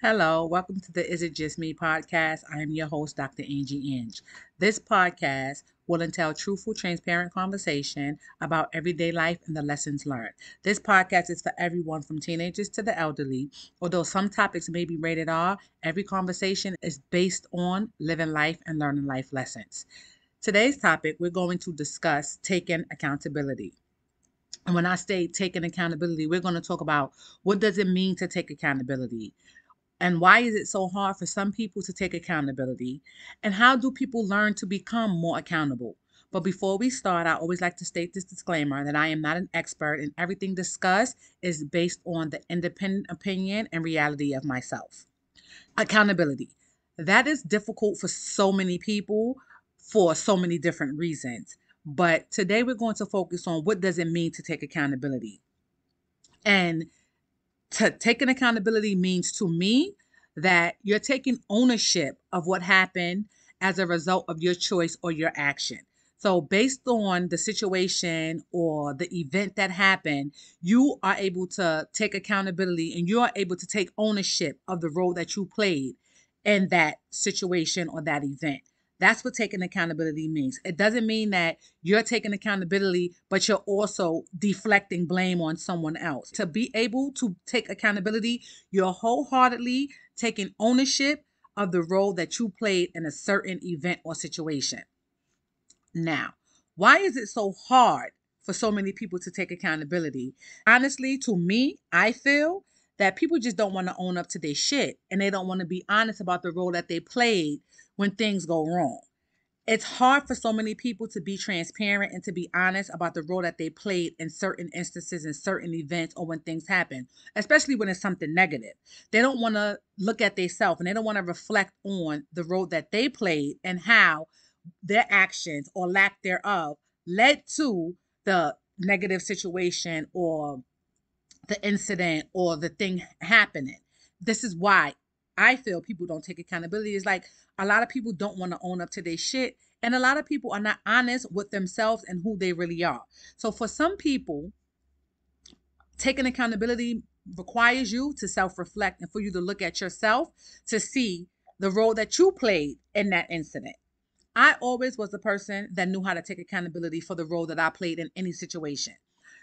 Hello, welcome to the Is It Just Me podcast. I am your host, Dr. Angie Inge. This podcast will entail truthful, transparent conversation about everyday life and the lessons learned. This podcast is for everyone from teenagers to the elderly. Although some topics may be rated R, every conversation is based on living life and learning life lessons. Today's topic, we're going to discuss taking accountability. And when I say taking accountability, we're going to talk about what does it mean to take accountability? And why is it so hard for some people to take accountability? And how do people learn to become more accountable? But before we start, I always like to state this disclaimer that I am not an expert and everything discussed is based on the independent opinion and reality of myself. Accountability. That is difficult for so many people for so many different reasons. But today we're going to focus on what does it mean to take accountability. And to taking accountability means to me that you're taking ownership of what happened as a result of your choice or your action. So, based on the situation or the event that happened, you are able to take accountability and you are able to take ownership of the role that you played in that situation or that event. That's what taking accountability means. It doesn't mean that you're taking accountability, but you're also deflecting blame on someone else. To be able to take accountability, you're wholeheartedly taking ownership of the role that you played in a certain event or situation. Now, why is it so hard for so many people to take accountability? Honestly, to me, I feel that people just don't want to own up to their shit and they don't want to be honest about the role that they played when things go wrong. It's hard for so many people to be transparent and to be honest about the role that they played in certain instances in certain events or when things happen, especially when it's something negative. They don't want to look at themselves and they don't want to reflect on the role that they played and how their actions or lack thereof led to the negative situation or the incident or the thing happening. This is why I feel people don't take accountability. It's like a lot of people don't want to own up to their shit. And a lot of people are not honest with themselves and who they really are. So for some people, taking accountability requires you to self reflect and for you to look at yourself to see the role that you played in that incident. I always was the person that knew how to take accountability for the role that I played in any situation.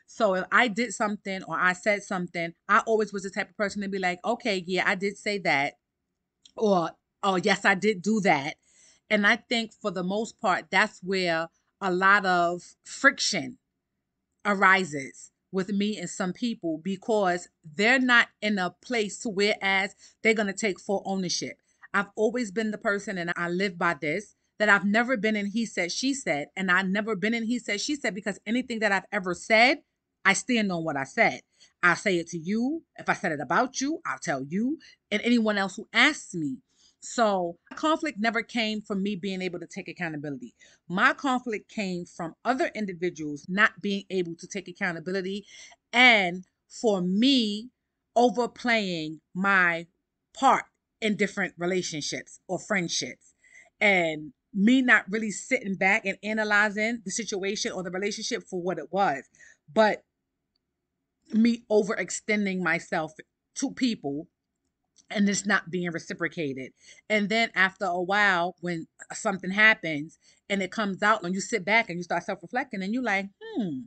So if I did something or I said something, I always was the type of person to be like, okay, yeah, I did say that or oh yes i did do that. And i think for the most part that's where a lot of friction arises with me and some people because they're not in a place to whereas they're going to take full ownership. I've always been the person and i live by this that i've never been in he said she said and i've never been in he said she said because anything that i've ever said i stand on what i said I'll say it to you. If I said it about you, I'll tell you and anyone else who asks me. So, conflict never came from me being able to take accountability. My conflict came from other individuals not being able to take accountability and for me overplaying my part in different relationships or friendships and me not really sitting back and analyzing the situation or the relationship for what it was, but me overextending myself to people and it's not being reciprocated. And then after a while, when something happens and it comes out, and you sit back and you start self reflecting, and you're like, hmm,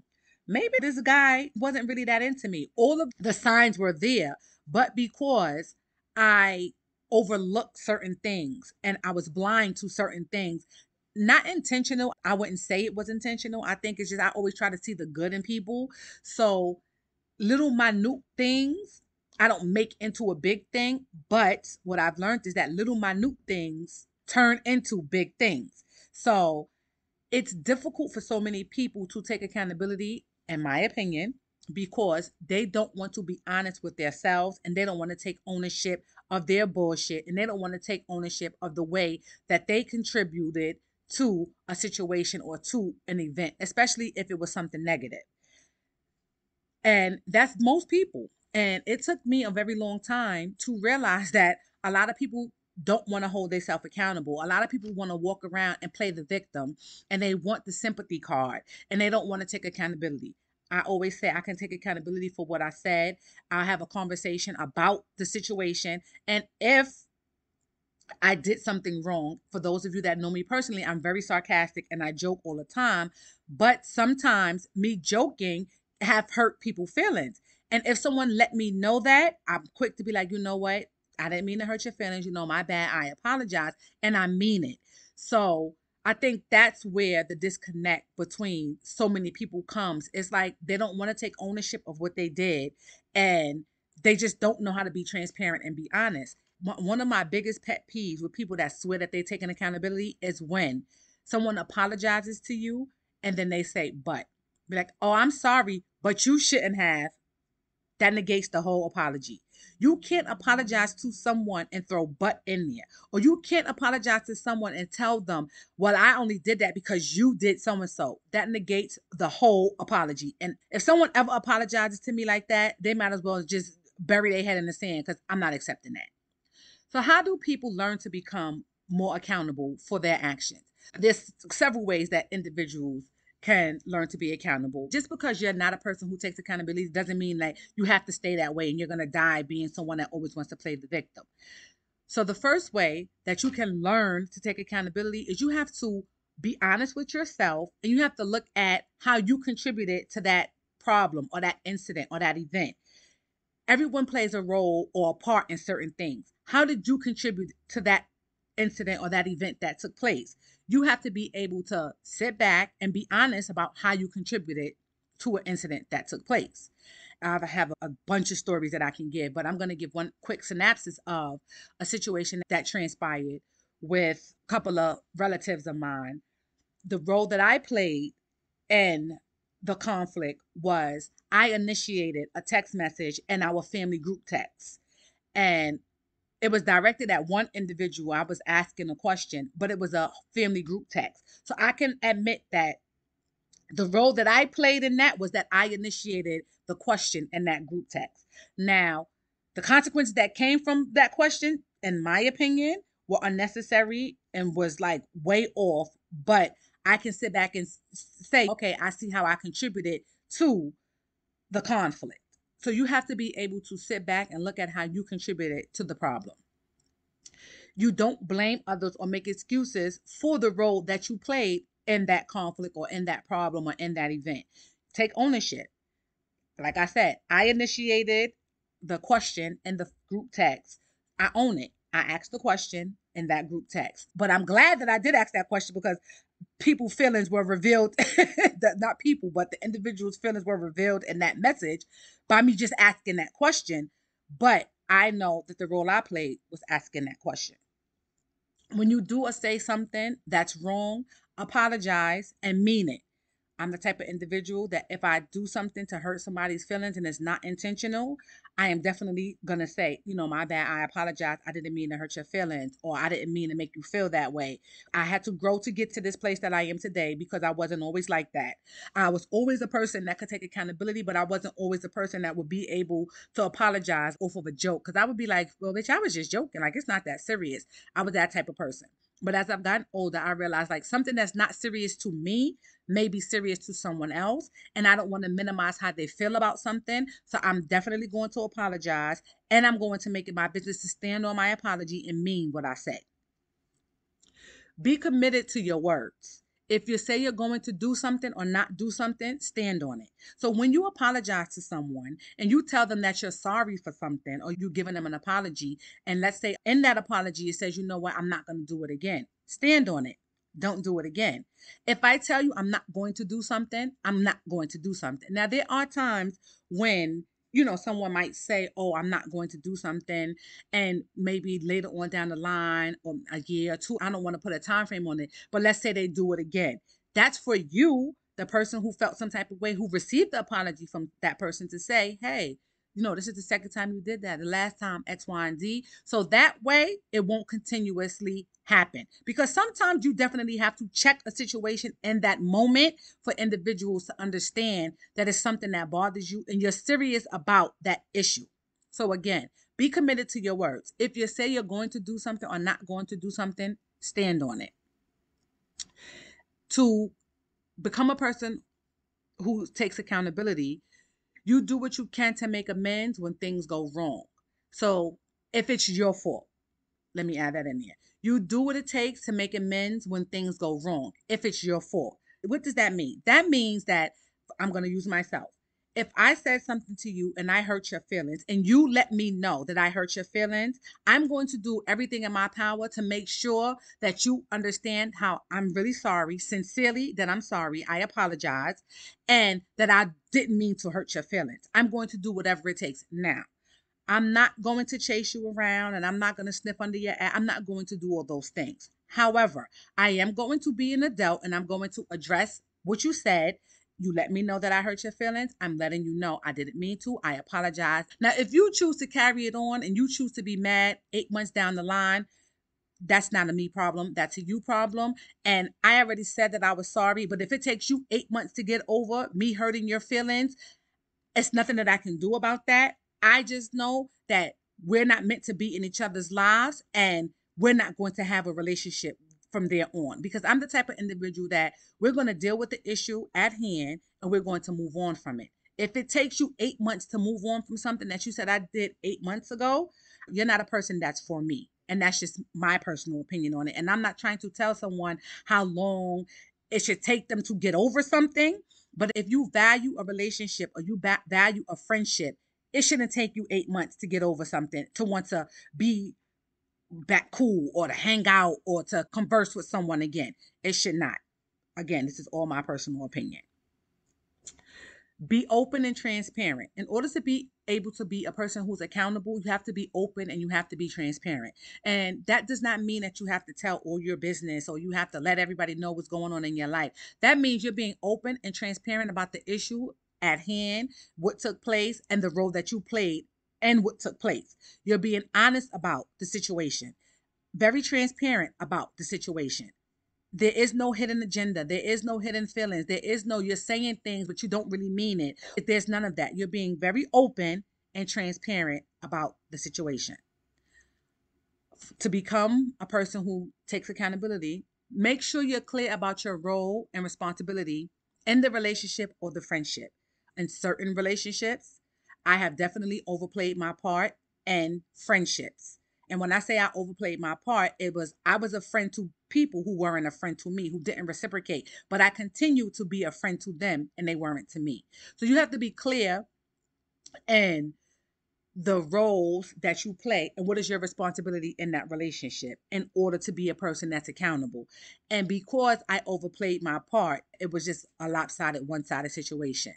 maybe this guy wasn't really that into me. All of the signs were there, but because I overlooked certain things and I was blind to certain things, not intentional. I wouldn't say it was intentional. I think it's just I always try to see the good in people. So little minute things I don't make into a big thing, but what I've learned is that little minute things turn into big things. So it's difficult for so many people to take accountability, in my opinion, because they don't want to be honest with themselves and they don't want to take ownership of their bullshit and they don't want to take ownership of the way that they contributed to a situation or to an event, especially if it was something negative. And that's most people. And it took me a very long time to realize that a lot of people don't want to hold themselves accountable. A lot of people want to walk around and play the victim and they want the sympathy card and they don't want to take accountability. I always say I can take accountability for what I said. I'll have a conversation about the situation. And if I did something wrong. For those of you that know me personally, I'm very sarcastic and I joke all the time. But sometimes me joking have hurt people's feelings. And if someone let me know that, I'm quick to be like, you know what? I didn't mean to hurt your feelings. You know, my bad. I apologize. And I mean it. So I think that's where the disconnect between so many people comes. It's like they don't want to take ownership of what they did and they just don't know how to be transparent and be honest one of my biggest pet peeves with people that swear that they're taking accountability is when someone apologizes to you and then they say, but. Be like, oh, I'm sorry, but you shouldn't have. That negates the whole apology. You can't apologize to someone and throw but in there. Or you can't apologize to someone and tell them, well, I only did that because you did so and so. That negates the whole apology. And if someone ever apologizes to me like that, they might as well just bury their head in the sand because I'm not accepting that. So, how do people learn to become more accountable for their actions? There's several ways that individuals can learn to be accountable. Just because you're not a person who takes accountability doesn't mean that you have to stay that way and you're going to die being someone that always wants to play the victim. So, the first way that you can learn to take accountability is you have to be honest with yourself and you have to look at how you contributed to that problem or that incident or that event. Everyone plays a role or a part in certain things. How did you contribute to that incident or that event that took place? You have to be able to sit back and be honest about how you contributed to an incident that took place. I have a bunch of stories that I can give, but I'm going to give one quick synopsis of a situation that transpired with a couple of relatives of mine. The role that I played in the conflict was I initiated a text message in our family group text. And it was directed at one individual. I was asking a question, but it was a family group text. So I can admit that the role that I played in that was that I initiated the question in that group text. Now, the consequences that came from that question, in my opinion, were unnecessary and was like way off. But I can sit back and say, okay, I see how I contributed to the conflict. So you have to be able to sit back and look at how you contributed to the problem. You don't blame others or make excuses for the role that you played in that conflict or in that problem or in that event. Take ownership. Like I said, I initiated the question in the group text. I own it. I asked the question in that group text. But I'm glad that I did ask that question because people feelings were revealed that not people but the individual's feelings were revealed in that message by me just asking that question. But i know that the role i played was asking that question. When you do or say something that's wrong apologize and mean it I'm the type of individual that if I do something to hurt somebody's feelings and it's not intentional, I am definitely going to say, you know, my bad. I apologize. I didn't mean to hurt your feelings or I didn't mean to make you feel that way. I had to grow to get to this place that I am today because I wasn't always like that. I was always a person that could take accountability, but I wasn't always a person that would be able to apologize off of a joke because I would be like, well, bitch, I was just joking. Like, it's not that serious. I was that type of person. But as I've gotten older, I realized like something that's not serious to me may be serious to someone else. And I don't want to minimize how they feel about something. So I'm definitely going to apologize. And I'm going to make it my business to stand on my apology and mean what I say. Be committed to your words. If you say you're going to do something or not do something, stand on it. So when you apologize to someone and you tell them that you're sorry for something or you're giving them an apology, and let's say in that apology it says, you know what, I'm not going to do it again, stand on it. Don't do it again. If I tell you I'm not going to do something, I'm not going to do something. Now, there are times when you know, someone might say, Oh, I'm not going to do something. And maybe later on down the line, or a year or two, I don't want to put a time frame on it, but let's say they do it again. That's for you, the person who felt some type of way, who received the apology from that person to say, Hey, you know, this is the second time you did that. The last time X, Y, and Z. So that way it won't continuously happen. Because sometimes you definitely have to check a situation in that moment for individuals to understand that it's something that bothers you and you're serious about that issue. So again, be committed to your words. If you say you're going to do something or not going to do something, stand on it. To become a person who takes accountability, you do what you can to make amends when things go wrong. So if it's your fault, let me add that in there. You do what it takes to make amends when things go wrong, if it's your fault. What does that mean? That means that I'm going to use myself. If I said something to you and I hurt your feelings and you let me know that I hurt your feelings, I'm going to do everything in my power to make sure that you understand how I'm really sorry, sincerely that I'm sorry, I apologize, and that I didn't mean to hurt your feelings. I'm going to do whatever it takes. Now, I'm not going to chase you around and I'm not going to sniff under your ass. I'm not going to do all those things. However, I am going to be an adult and I'm going to address what you said you let me know that I hurt your feelings. I'm letting you know I didn't mean to. I apologize. Now, if you choose to carry it on and you choose to be mad eight months down the line, that's not a me problem. That's a you problem. And I already said that I was sorry. But if it takes you eight months to get over me hurting your feelings, it's nothing that I can do about that. I just know that we're not meant to be in each other's lives and we're not going to have a relationship from there on because I'm the type of individual that we're going to deal with the issue at hand and we're going to move on from it. If it takes you eight months to move on from something that you said I did eight months ago, you're not a person that's for me. And that's just my personal opinion on it. And I'm not trying to tell someone how long it should take them to get over something. But if you value a relationship or you value a friendship, it shouldn't take you eight months to get over something, to want to be back cool or to hang out or to converse with someone again. It should not. Again, this is all my personal opinion. Be open and transparent. In order to be able to be a person who's accountable, you have to be open and you have to be transparent. And that does not mean that you have to tell all your business or you have to let everybody know what's going on in your life. That means you're being open and transparent about the issue at hand, what took place, and the role that you played and what took place. You're being honest about the situation, very transparent about the situation. There is no hidden agenda. There is no hidden feelings. There is no, you're saying things, but you don't really mean it. There's none of that. You're being very open and transparent about the situation. To become a person who takes accountability, make sure you're clear about your role and responsibility in the relationship or the friendship. In certain relationships, I have definitely overplayed my part and friendships. And when I say I overplayed my part, it was I was a friend to people who weren't a friend to me, who didn't reciprocate, but I continued to be a friend to them and they weren't to me. So you have to be clear and the roles that you play and what is your responsibility in that relationship in order to be a person that's accountable. And because I overplayed my part, it was just a lopsided, one sided situation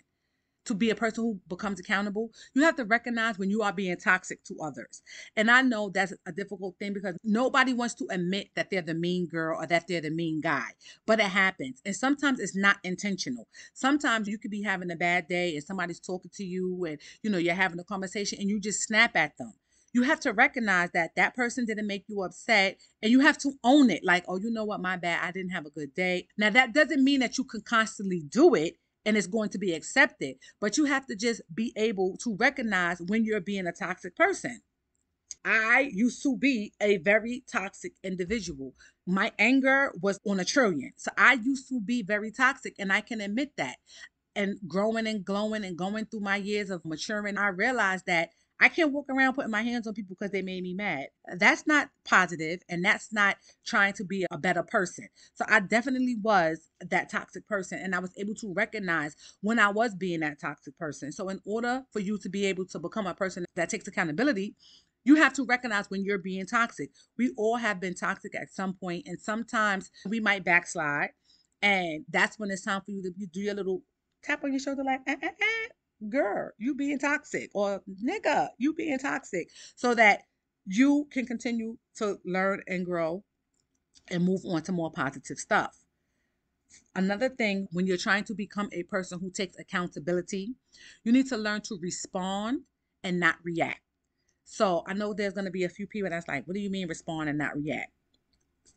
to be a person who becomes accountable, you have to recognize when you are being toxic to others. And I know that's a difficult thing because nobody wants to admit that they're the mean girl or that they're the mean guy, but it happens. And sometimes it's not intentional. Sometimes you could be having a bad day and somebody's talking to you and you know you're having a conversation and you just snap at them you have to recognize that that person didn't make you upset and you have to own it like oh you know what my bad i didn't have a good day now that doesn't mean that you can constantly do it and it's going to be accepted. But you have to just be able to recognize when you're being a toxic person. I used to be a very toxic individual. My anger was on a trillion. So I used to be very toxic, and I can admit that. And growing and glowing and going through my years of maturing, I realized that I can't walk around putting my hands on people because they made me mad. That's not positive and that's not trying to be a better person. So I definitely was that toxic person and I was able to recognize when I was being that toxic person. So in order for you to be able to become a person that takes accountability, you have to recognize when you're being toxic. We all have been toxic at some point and sometimes we might backslide and that's when it's time for you to do your little tap on your shoulder like eh, eh, eh girl, you being toxic, or nigga, you being toxic, so that you can continue to learn and grow and move on to more positive stuff. Another thing, when you're trying to become a person who takes accountability, you need to learn to respond and not react. So I know there's going to be a few people that's like, what do you mean respond and not react?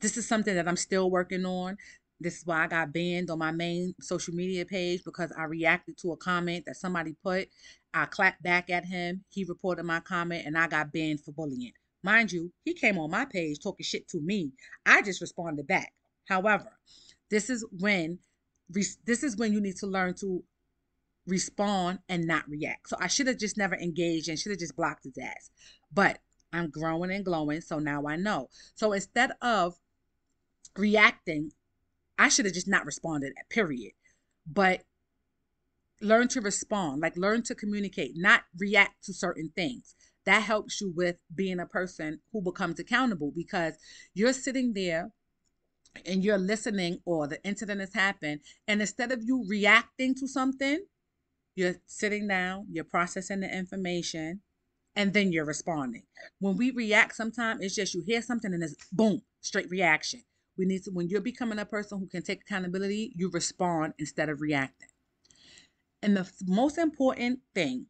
This is something that I'm still working on. This is why I got banned on my main social media page because I reacted to a comment that somebody put. I clapped back at him. He reported my comment and I got banned for bullying. Mind you, he came on my page talking shit to me. I just responded back. However, this is when this is when you need to learn to respond and not react. So I should have just never engaged and should have just blocked his ass. But I'm growing and glowing, so now I know. So instead of reacting, I should have just not responded, period. But learn to respond, like learn to communicate, not react to certain things. That helps you with being a person who becomes accountable because you're sitting there and you're listening or the incident has happened and instead of you reacting to something you're sitting down you're processing the information and then you're responding when we react sometimes it's just you hear something and it's boom straight reaction we need to when you're becoming a person who can take accountability you respond instead of reacting and the most important thing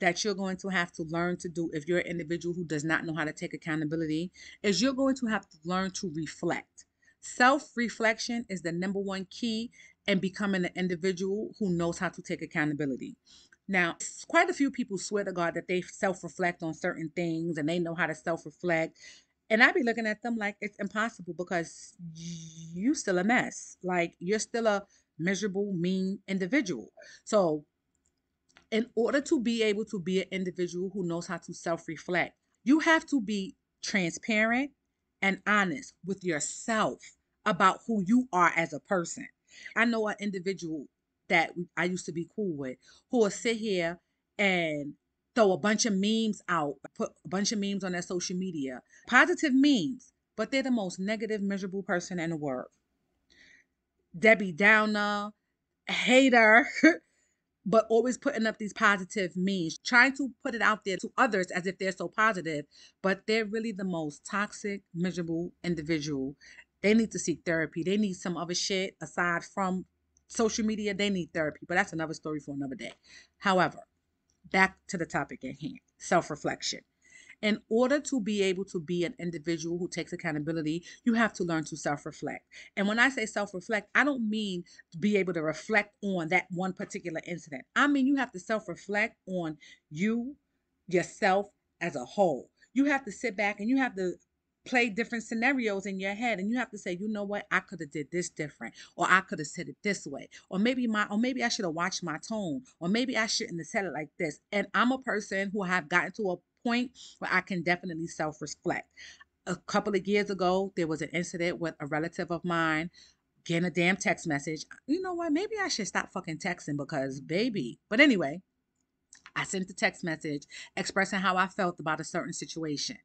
that you're going to have to learn to do if you're an individual who does not know how to take accountability is you're going to have to learn to reflect Self reflection is the number one key in becoming an individual who knows how to take accountability. Now, quite a few people swear to God that they self reflect on certain things and they know how to self reflect. And I'd be looking at them like it's impossible because you still a mess. Like you're still a miserable, mean individual. So, in order to be able to be an individual who knows how to self reflect, you have to be transparent and honest with yourself about who you are as a person. I know an individual that I used to be cool with who will sit here and throw a bunch of memes out, put a bunch of memes on their social media, positive memes, but they're the most negative, miserable person in the world. Debbie Downer, hater, but always putting up these positive memes, trying to put it out there to others as if they're so positive, but they're really the most toxic, miserable individual. They need to seek therapy. They need some other shit aside from social media. They need therapy, but that's another story for another day. However, back to the topic at hand self reflection. In order to be able to be an individual who takes accountability, you have to learn to self reflect. And when I say self reflect, I don't mean be able to reflect on that one particular incident. I mean, you have to self reflect on you, yourself as a whole. You have to sit back and you have to play different scenarios in your head and you have to say you know what i could have did this different or i could have said it this way or maybe my or maybe i should have watched my tone or maybe i shouldn't have said it like this and i'm a person who have gotten to a point where I can definitely self reflect. A couple of years ago, there was an incident with a relative of mine getting a damn text message. You know what? Maybe I should stop fucking texting because, baby. But anyway, I sent the text message expressing how I felt about a certain situation.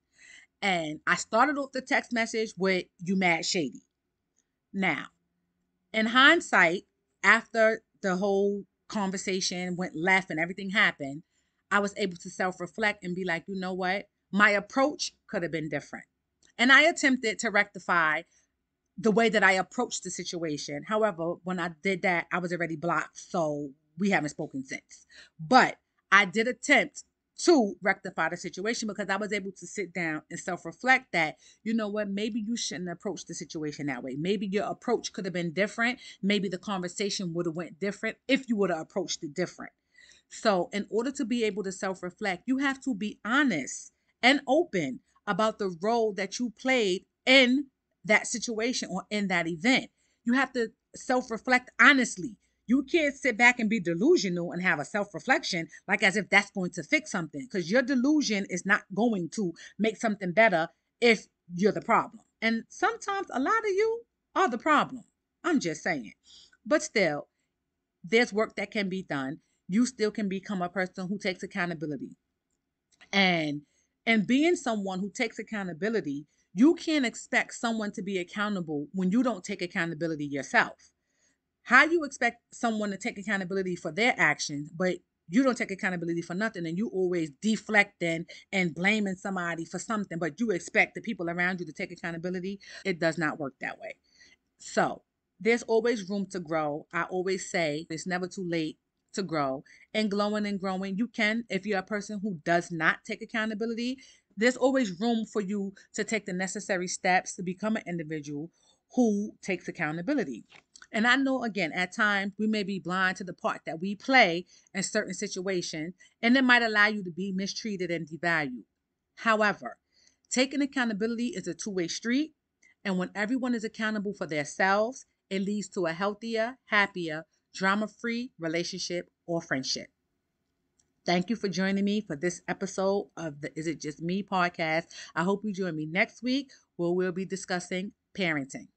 And I started off the text message with, You mad shady. Now, in hindsight, after the whole conversation went left and everything happened, I was able to self reflect and be like, you know what? My approach could have been different. And I attempted to rectify the way that I approached the situation. However, when I did that, I was already blocked. So we haven't spoken since. But I did attempt to rectify the situation because I was able to sit down and self reflect that, you know what, maybe you shouldn't approach the situation that way. Maybe your approach could have been different. Maybe the conversation would have went different if you would have approached it different. So, in order to be able to self reflect, you have to be honest and open about the role that you played in that situation or in that event. You have to self reflect honestly. You can't sit back and be delusional and have a self reflection like as if that's going to fix something because your delusion is not going to make something better if you're the problem. And sometimes a lot of you are the problem. I'm just saying. But still, there's work that can be done you still can become a person who takes accountability. And and being someone who takes accountability, you can't expect someone to be accountable when you don't take accountability yourself. How you expect someone to take accountability for their actions, but you don't take accountability for nothing and you always deflecting and blaming somebody for something, but you expect the people around you to take accountability. It does not work that way. So there's always room to grow. I always say it's never too late to grow and glowing and growing. You can, if you're a person who does not take accountability, there's always room for you to take the necessary steps to become an individual who takes accountability. And I know, again, at times we may be blind to the part that we play in certain situations, and it might allow you to be mistreated and devalued. However, taking accountability is a two way street, and when everyone is accountable for themselves, it leads to a healthier, happier, drama free relationship or friendship. Thank you for joining me for this episode of the Is It Just Me podcast. I hope you join me next week where we'll be discussing parenting.